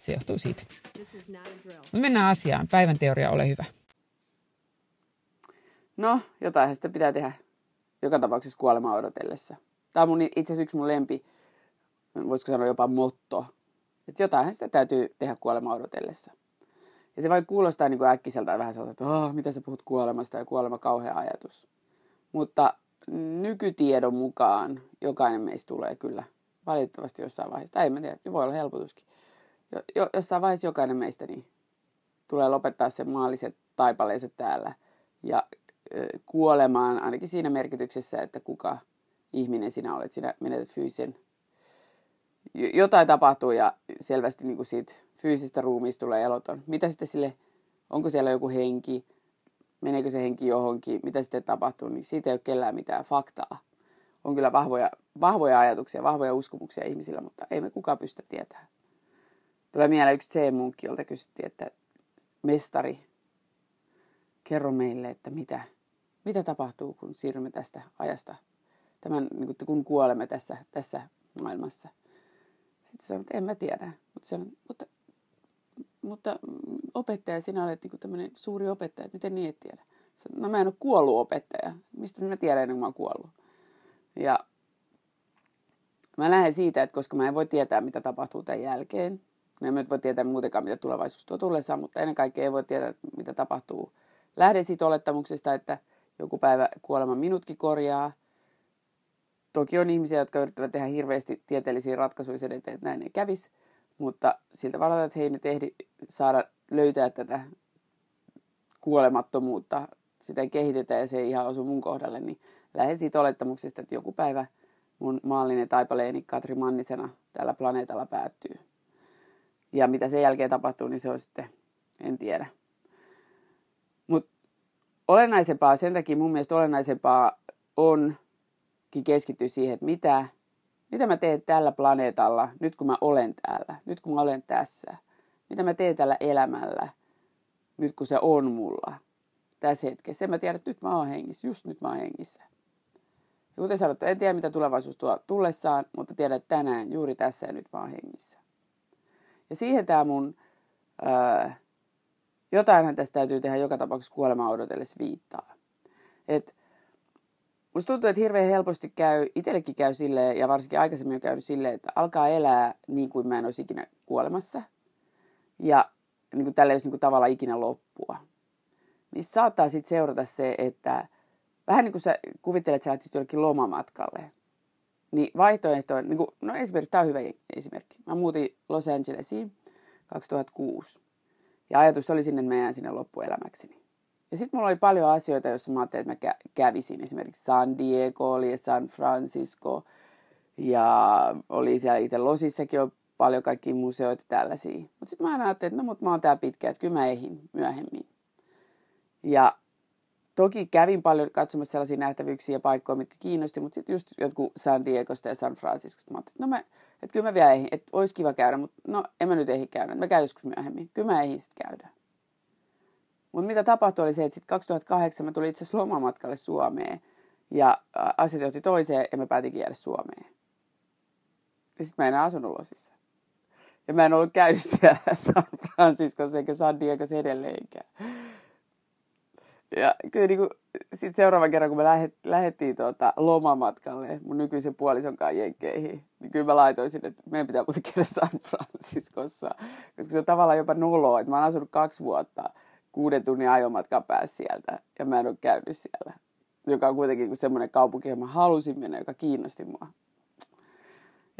se johtuu siitä. Mutta mennään asiaan. Päivän teoria, ole hyvä. No, jotain sitä pitää tehdä joka tapauksessa kuolemaa odotellessa. Tämä on mun, itse asiassa yksi mun lempi, voisiko sanoa jopa motto. Että jotain sitä täytyy tehdä kuolemaa odotellessa. Ja se vai kuulostaa niin kuin äkkiseltä vähän sellaista, että oh, mitä sä puhut kuolemasta ja kuolema kauhea ajatus. Mutta nykytiedon mukaan jokainen meistä tulee kyllä valitettavasti jossain vaiheessa. Tai ei mä tiedä, niin voi olla helpotuskin. Jo, jo, jossain vaiheessa jokainen meistä niin tulee lopettaa se maalliset taipaleensa täällä ja kuolemaan, ainakin siinä merkityksessä, että kuka ihminen sinä olet. Sinä menetät fyysisen, jotain tapahtuu ja selvästi niin kuin siitä fyysistä ruumiista tulee eloton. Mitä sitten sille, onko siellä joku henki, meneekö se henki johonkin, mitä sitten tapahtuu, niin siitä ei ole kellään mitään faktaa. On kyllä vahvoja, vahvoja ajatuksia, vahvoja uskomuksia ihmisillä, mutta ei me kukaan pysty tietämään. Tulee mieleen yksi C-munkki, jolta kysyttiin, että mestari, kerro meille, että mitä, mitä tapahtuu, kun siirrymme tästä ajasta, tämän, niin kun kuolemme tässä, tässä maailmassa. Sitten sanoin, että en mä tiedä. Mutta, sanoin, mutta, mutta opettaja, sinä olet niin tämmöinen suuri opettaja, että miten niin et tiedä? Sanoin, no mä en ole kuollut opettaja. Mistä mä tiedän ennen kuin mä oon kuollut? Ja mä lähden siitä, että koska mä en voi tietää, mitä tapahtuu tämän jälkeen, mä en voi tietää muutenkaan, mitä tulevaisuus tuo tullessaan, mutta ennen kaikkea ei voi tietää, mitä tapahtuu. Lähden siitä olettamuksesta, että joku päivä kuolema minutkin korjaa. Toki on ihmisiä, jotka yrittävät tehdä hirveästi tieteellisiä ratkaisuja sen eteen, että näin ei kävisi. Mutta siltä varalta, että he ei nyt ehdi saada löytää tätä kuolemattomuutta, sitä ei kehitetä ja se ei ihan osu mun kohdalle, niin lähden siitä olettamuksesta, että joku päivä mun maallinen taipaleeni Katri Mannisena tällä planeetalla päättyy. Ja mitä sen jälkeen tapahtuu, niin se on sitten, en tiedä. Mutta olennaisempaa, sen takia mun mielestä olennaisempaa onkin keskittyä siihen, että mitä, mitä mä teen tällä planeetalla, nyt kun mä olen täällä, nyt kun mä olen tässä. Mitä mä teen tällä elämällä, nyt kun se on mulla, tässä hetkessä. En mä tiedä, että nyt mä oon hengissä, just nyt mä oon hengissä. Ja kuten sanottu, en tiedä mitä tulevaisuus tuo tullessaan, mutta tiedän, että tänään, juuri tässä ja nyt mä oon hengissä. Ja siihen tämä mun ää, jotainhan tästä täytyy tehdä joka tapauksessa kuolemaa odotellessa viittaa. Et musta tuntuu, että hirveän helposti käy, itsellekin käy silleen, ja varsinkin aikaisemmin on käynyt silleen, että alkaa elää niin kuin mä en olisi ikinä kuolemassa. Ja niin kuin tällä ei olisi niin kuin tavallaan ikinä loppua. Mistä saattaa sitten seurata se, että vähän niin kuin sä kuvittelet, että sä lähtisit jollekin lomamatkalle. Niin vaihtoehto on, niin kuin, no esimerkiksi, tämä on hyvä esimerkki. Mä muutin Los Angelesiin 2006. Ja ajatus oli sinne, että mä jään sinne loppuelämäkseni. Ja sitten mulla oli paljon asioita, joissa mä ajattelin, että mä kävisin. Esimerkiksi San Diego oli ja San Francisco. Ja oli siellä itse Losissakin on paljon kaikki museoita tällaisia. Mutta sitten mä ajattelin, että no mut mä oon täällä pitkään, että kyllä mä ehin myöhemmin. Ja toki kävin paljon katsomassa sellaisia nähtävyyksiä ja paikkoja, mitkä kiinnosti, mutta sitten just jotkut San Diegosta ja San Franciscosta. Mä että no mä, että kyllä mä vielä ehin, että olisi kiva käydä, mutta no en mä nyt ehdi käydä, mä käyn joskus myöhemmin. Kyllä mä ehin sitten käydä. Mutta mitä tapahtui oli se, että sitten 2008 mä tulin itse asiassa lomamatkalle Suomeen ja asiat johti toiseen ja mä päätinkin jäädä Suomeen. Ja sitten mä en enää asunut Losissa. Ja mä en ollut käynyt siellä San Franciscossa eikä San Diegossa edelleenkään. Ja kyllä niin kuin, sit seuraavan kerran, kun me lähet, lähdettiin tuota lomamatkalle mun nykyisen puolison kanssa niin kyllä mä laitoin sinne, että meidän pitää muuten käydä San Franciscossa. Koska se on tavallaan jopa noloa, että mä oon asunut kaksi vuotta kuuden tunnin ajomatkan päässä sieltä ja mä en ole käynyt siellä. Joka on kuitenkin semmoinen kaupunki, johon mä halusin mennä, joka kiinnosti mua.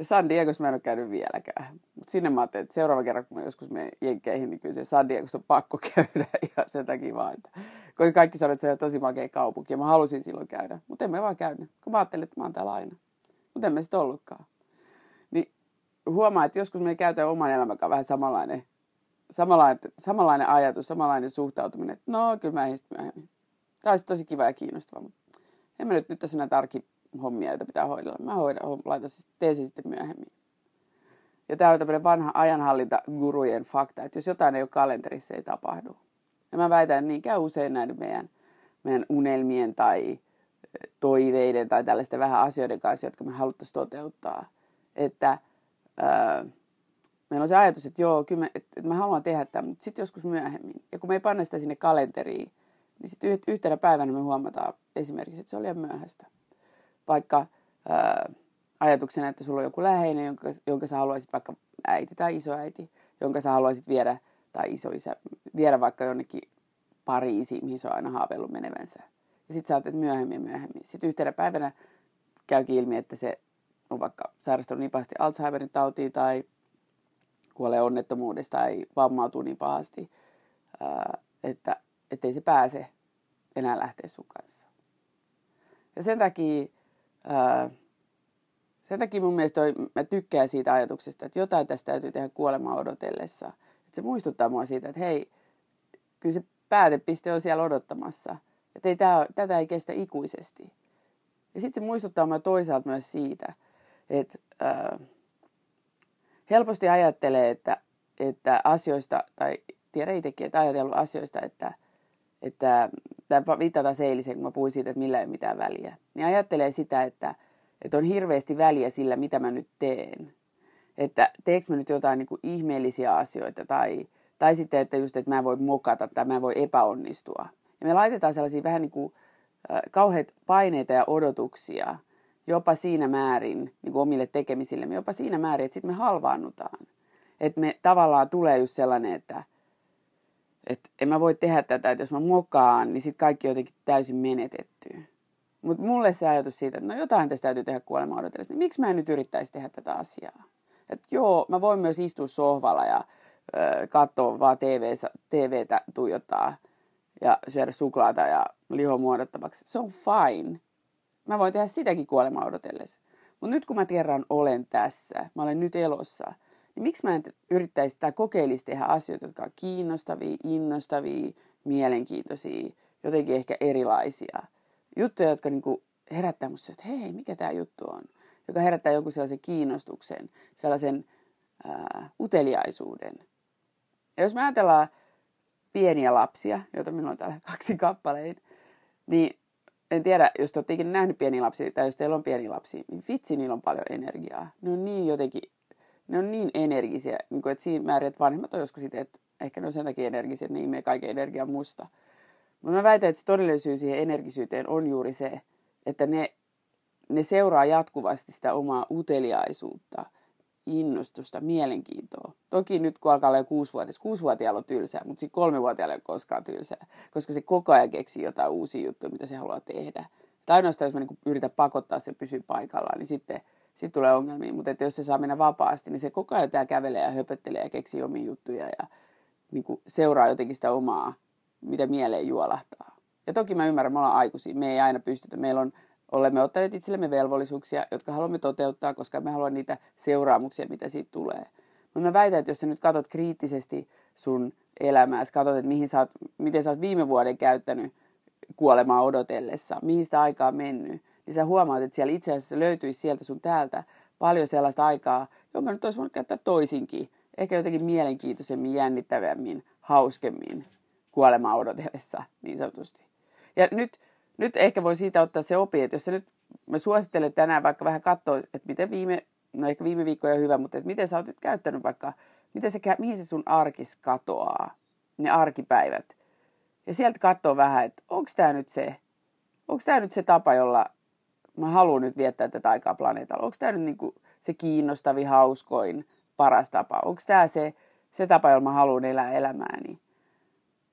Ja San Diegossa mä en ole käynyt vieläkään. Mutta sinne mä ajattelin, että seuraava kerran, kun mä joskus menen jenkkeihin, niin kyllä se San Diegossa on pakko käydä. Ja sen takia vaan, että kun kaikki sanoivat, että se on tosi makea kaupunki. Ja mä halusin silloin käydä. Mutta en mä vaan käynyt, kun mä ajattelin, että mä oon täällä aina. Mutta en mä sitten ollutkaan. Niin huomaa, että joskus me käytetään oman elämän kanssa vähän samanlainen, samanlainen, samanlainen ajatus, samanlainen suhtautuminen. Että no, kyllä mä sitten myöhemmin. Tämä olisi tosi kiva ja kiinnostava. Mutta en mä nyt, nyt tässä näitä arki hommia, joita pitää hoidella. Mä hoidan, laitan siis, teen sen sitten myöhemmin. Ja tämä on tämmöinen vanha ajanhallinta gurujen fakta, että jos jotain ei ole kalenterissa, ei tapahdu. Ja mä väitän, että niin käy usein näiden meidän, meidän unelmien tai toiveiden tai tällaisten vähän asioiden kanssa, jotka me haluttaisiin toteuttaa. Että ää, meillä on se ajatus, että joo, kyllä me, että, että mä haluan tehdä tämän, mutta sitten joskus myöhemmin. Ja kun me ei panna sitä sinne kalenteriin, niin sitten yhtenä päivänä me huomataan esimerkiksi, että se oli liian myöhäistä vaikka ää, ajatuksena, että sulla on joku läheinen, jonka, jonka sä haluaisit vaikka äiti tai isoäiti, jonka sä haluaisit viedä, tai isoisä, viedä vaikka jonnekin Pariisiin, mihin se on aina haaveillut menevänsä. Ja sitten sä ajattelet myöhemmin ja myöhemmin. Sitten yhtenä päivänä käykin ilmi, että se on vaikka sairastunut niin pahasti Alzheimerin tautiin tai kuolee onnettomuudesta tai vammautuu niin pahasti, että ei se pääse enää lähteä sun kanssa. Ja sen takia Ää, sen takia mun mielestä toi, mä tykkään siitä ajatuksesta, että jotain tästä täytyy tehdä kuolemaa odotellessa. Että se muistuttaa mua siitä, että hei, kyllä se päätepiste on siellä odottamassa. Että ei tää, tätä ei kestä ikuisesti. Ja sitten se muistuttaa mua toisaalta myös siitä, että ää, helposti ajattelee, että, että asioista, tai tiedä itsekin, että ajatellut asioista, että, että tämä viitata eiliseen, kun mä puhuin siitä, että millä ei ole mitään väliä, niin ajattelee sitä, että, että on hirveästi väliä sillä, mitä mä nyt teen. Että teekö mä nyt jotain niin kuin ihmeellisiä asioita tai, tai sitten, että just, että mä voi mokata tai mä voi epäonnistua. Ja me laitetaan sellaisia vähän niin kuin kauheat paineita ja odotuksia jopa siinä määrin niin kuin omille tekemisillemme, jopa siinä määrin, että sitten me halvaannutaan. Että me tavallaan tulee just sellainen, että, että en mä voi tehdä tätä, että jos mä mokaan, niin sitten kaikki on jotenkin täysin menetetty. Mutta mulle se ajatus siitä, että no jotain tästä täytyy tehdä kuolema niin miksi mä en nyt yrittäisi tehdä tätä asiaa? Että joo, mä voin myös istua sohvalla ja ö, katsoa vaan TV, TVtä tuijottaa ja syödä suklaata ja liho muodottavaksi. Se on fine. Mä voin tehdä sitäkin kuolema odotellessa. Mutta nyt kun mä kerran olen tässä, mä olen nyt elossa, niin miksi mä en yrittäisi tai kokeilisi tehdä asioita, jotka on kiinnostavia, innostavia, mielenkiintoisia, jotenkin ehkä erilaisia. Juttuja, jotka niin kuin herättää musta, että hei, mikä tämä juttu on. Joka herättää joku sellaisen kiinnostuksen, sellaisen ää, uteliaisuuden. Ja jos me ajatellaan pieniä lapsia, joita minulla on täällä kaksi kappaleita, niin en tiedä, jos te olette ikinä nähnyt pieniä lapsia, tai jos teillä on pieni lapsi, niin vitsi, niillä on paljon energiaa. Ne on niin jotenkin ne on niin energisiä, niin kuin, että siinä määrin, että vanhemmat on joskus itse, että ehkä ne on sen takia energisiä, että ne imee kaiken energiaa musta. Mutta mä väitän, että se todellinen syy siihen energisyyteen on juuri se, että ne, ne seuraa jatkuvasti sitä omaa uteliaisuutta, innostusta, mielenkiintoa. Toki nyt kun alkaa olla kuusivuotias, kuusivuotiaalla on tylsää, mutta sitten kolmevuotiaalla ei ole koskaan tylsää, koska se koko ajan keksii jotain uusia juttuja, mitä se haluaa tehdä. Tai ainoastaan, jos mä niin yritän pakottaa se pysyä paikallaan, niin sitten sitten tulee ongelmia. Mutta että jos se saa mennä vapaasti, niin se koko ajan tää kävelee ja höpöttelee ja keksii omia juttuja ja niin kuin seuraa jotenkin sitä omaa, mitä mieleen juolahtaa. Ja toki mä ymmärrän, me ollaan aikuisia, me ei aina pystytä. Meillä on, olemme ottaneet itsellemme velvollisuuksia, jotka haluamme toteuttaa, koska me haluamme niitä seuraamuksia, mitä siitä tulee. Mutta mä väitän, että jos sä nyt katsot kriittisesti sun elämääsi, katsot, että mihin sä oot, miten sä oot viime vuoden käyttänyt kuolemaa odotellessa, mihin sitä aikaa on mennyt, niin sä huomaat, että siellä itse asiassa löytyisi sieltä sun täältä paljon sellaista aikaa, jonka nyt olisi voinut käyttää toisinkin. Ehkä jotenkin mielenkiintoisemmin, jännittävämmin, hauskemmin kuolemaa odotellessa, niin sanotusti. Ja nyt, nyt ehkä voi siitä ottaa se opi, että jos sä nyt, mä suosittelen tänään vaikka vähän katsoa, että miten viime, no ehkä viime viikko on hyvä, mutta että miten sä oot nyt käyttänyt vaikka, miten se, mihin se sun arkis katoaa, ne arkipäivät. Ja sieltä katsoo vähän, että onko tämä nyt se, onko tämä nyt se tapa, jolla mä haluan nyt viettää tätä aikaa planeetalla. Onko tämä nyt niinku se kiinnostavin, hauskoin, paras tapa? Onko tämä se, se tapa, jolla mä haluan elää elämääni?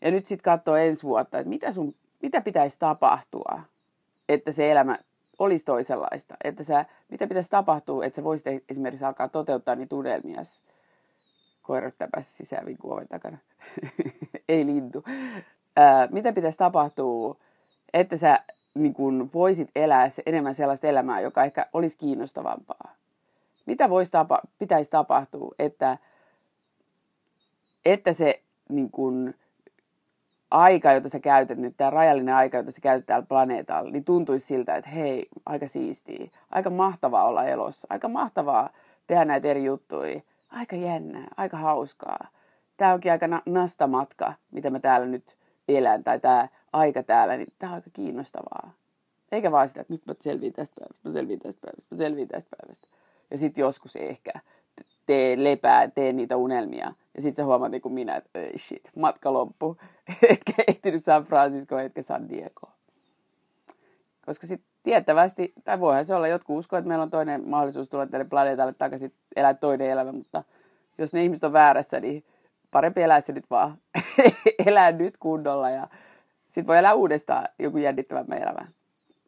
Ja nyt sitten katsoo ensi vuotta, että mitä, sun, mitä pitäisi tapahtua, että se elämä olisi toisenlaista. Että sä, mitä pitäisi tapahtua, että sä voisit e- esimerkiksi alkaa toteuttaa niitä unelmia. Koirat päästä sisään vinkuoven takana. Ei lintu. Ää, mitä pitäisi tapahtua, että sä niin kun voisit elää enemmän sellaista elämää, joka ehkä olisi kiinnostavampaa. Mitä voisi tapa, pitäisi tapahtua, että, että se niin kun, aika, jota sä käytät nyt, tämä rajallinen aika, jota sä käytät täällä planeetalla, niin tuntuisi siltä, että hei, aika siistiä, aika mahtavaa olla elossa, aika mahtavaa tehdä näitä eri juttuja, aika jännää, aika hauskaa. Tämä onkin aika nasta matka, mitä mä täällä nyt elän, tai tämä aika täällä, niin tämä on aika kiinnostavaa. Eikä vaan sitä, että nyt mä selviin tästä päivästä, mä selviin tästä päivästä, mä selviin tästä päivästä. Ja sitten joskus ehkä tee lepää, tee niitä unelmia. Ja sitten sä huomaat niin kuin minä, että shit, matka loppu. etkä ehtinyt San Francisco, etkä San Diego. Koska sitten tiettävästi, tai voihan se olla, jotkut uskoo, että meillä on toinen mahdollisuus tulla tänne planeetalle takaisin, elää toinen elämä, mutta jos ne ihmiset on väärässä, niin parempi elää se nyt vaan. elää nyt kunnolla ja sitten voi elää uudestaan joku jännittävämmän elämän.